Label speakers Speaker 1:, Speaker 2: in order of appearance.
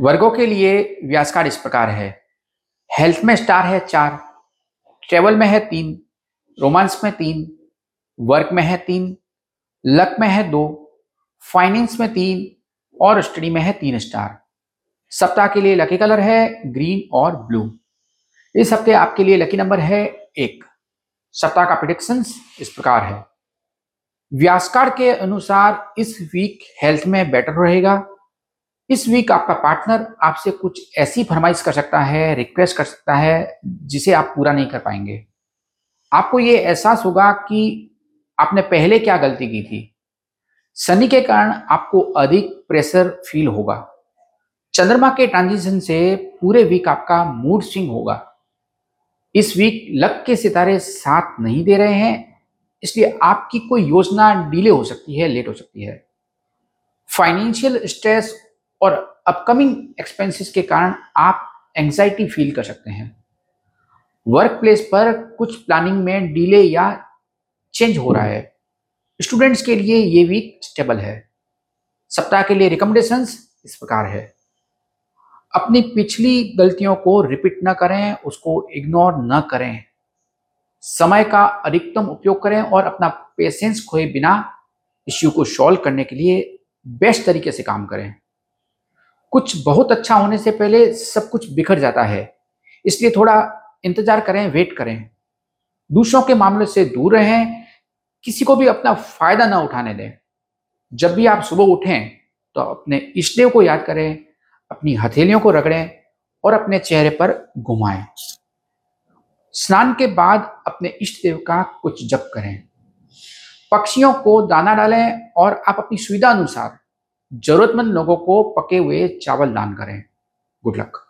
Speaker 1: वर्गों के लिए व्यास कार्ड इस प्रकार है। हेल्थ में स्टार है चार, ट्रेवल में है तीन, रोमांस में तीन, वर्क में है तीन, लक में है दो, फाइनेंस में तीन और स्टडी में है तीन स्टार। सप्ताह के लिए लकी कलर है ग्रीन और ब्लू। इस हफ़्ते आपके लिए लकी नंबर है एक। सप्ताह का प्रिडिक्शंस इस प्रकार है। व्यासकार के अनुसार इस वीक हेल्थ में बेटर रहेगा। इस वीक आपका पार्टनर आपसे कुछ ऐसी फरमाइश कर सकता है रिक्वेस्ट कर सकता है, जिसे आप पूरा नहीं कर पाएँगे। आपको ये एहसास होगा कि आपने पहले क्या गलती की थी। शनि के कारण आपको अधिक प्रेशर फील होगा। चंद्रमा के ट्रांजिशन से पूरे वीक आपका मूड स्विंग होगा। इस वीक लक के सितारे साथ नहीं दे रहे हैं, इसलिए आपकी कोई योजना डिले हो सकती है लेट हो सकती है। फाइनेंशियल स्ट्रेस और अपकमिंग एक्सपेंसेस के कारण आप एंजाइटी फील कर सकते हैं। वर्क प्लेस पर कुछ प्लानिंग में डिले या चेंज हो रहा है। स्टूडेंट्स के लिए ये वीक स्टेबल है। सप्ताह के लिए रिकमेंडेशंस इस प्रकार है। अपनी पिछली गलतियों को रिपीट न करें, उसको इग्नोर न करें। समय का अधिकतम उपयोग करें और अपना पेशेंस खोए बिना इश्यू को सॉल्व करने के लिए बेस्ट तरीके से काम करें। कुछ बहुत अच्छा होने से पहले सब कुछ बिखर जाता है। इसलिए थोड़ा इंतज़ार करें वेट करें। दूसरों के मामले से दूर रहें। किसी को भी अपना फ़ायदा ना उठाने दें। जब भी आप सुबह उठें तो अपने इष्टदेव को याद करें, अपनी हथेलियों को रगड़ें और अपने चेहरे पर घुमाएँ। स्नान के बाद अपने इष्ट देव का कुछ जप करें। पक्षियों को दाना डालें और आप अपनी सुविधा अनुसार जरूरतमंद लोगों को पके हुए चावल दान करें। Good luck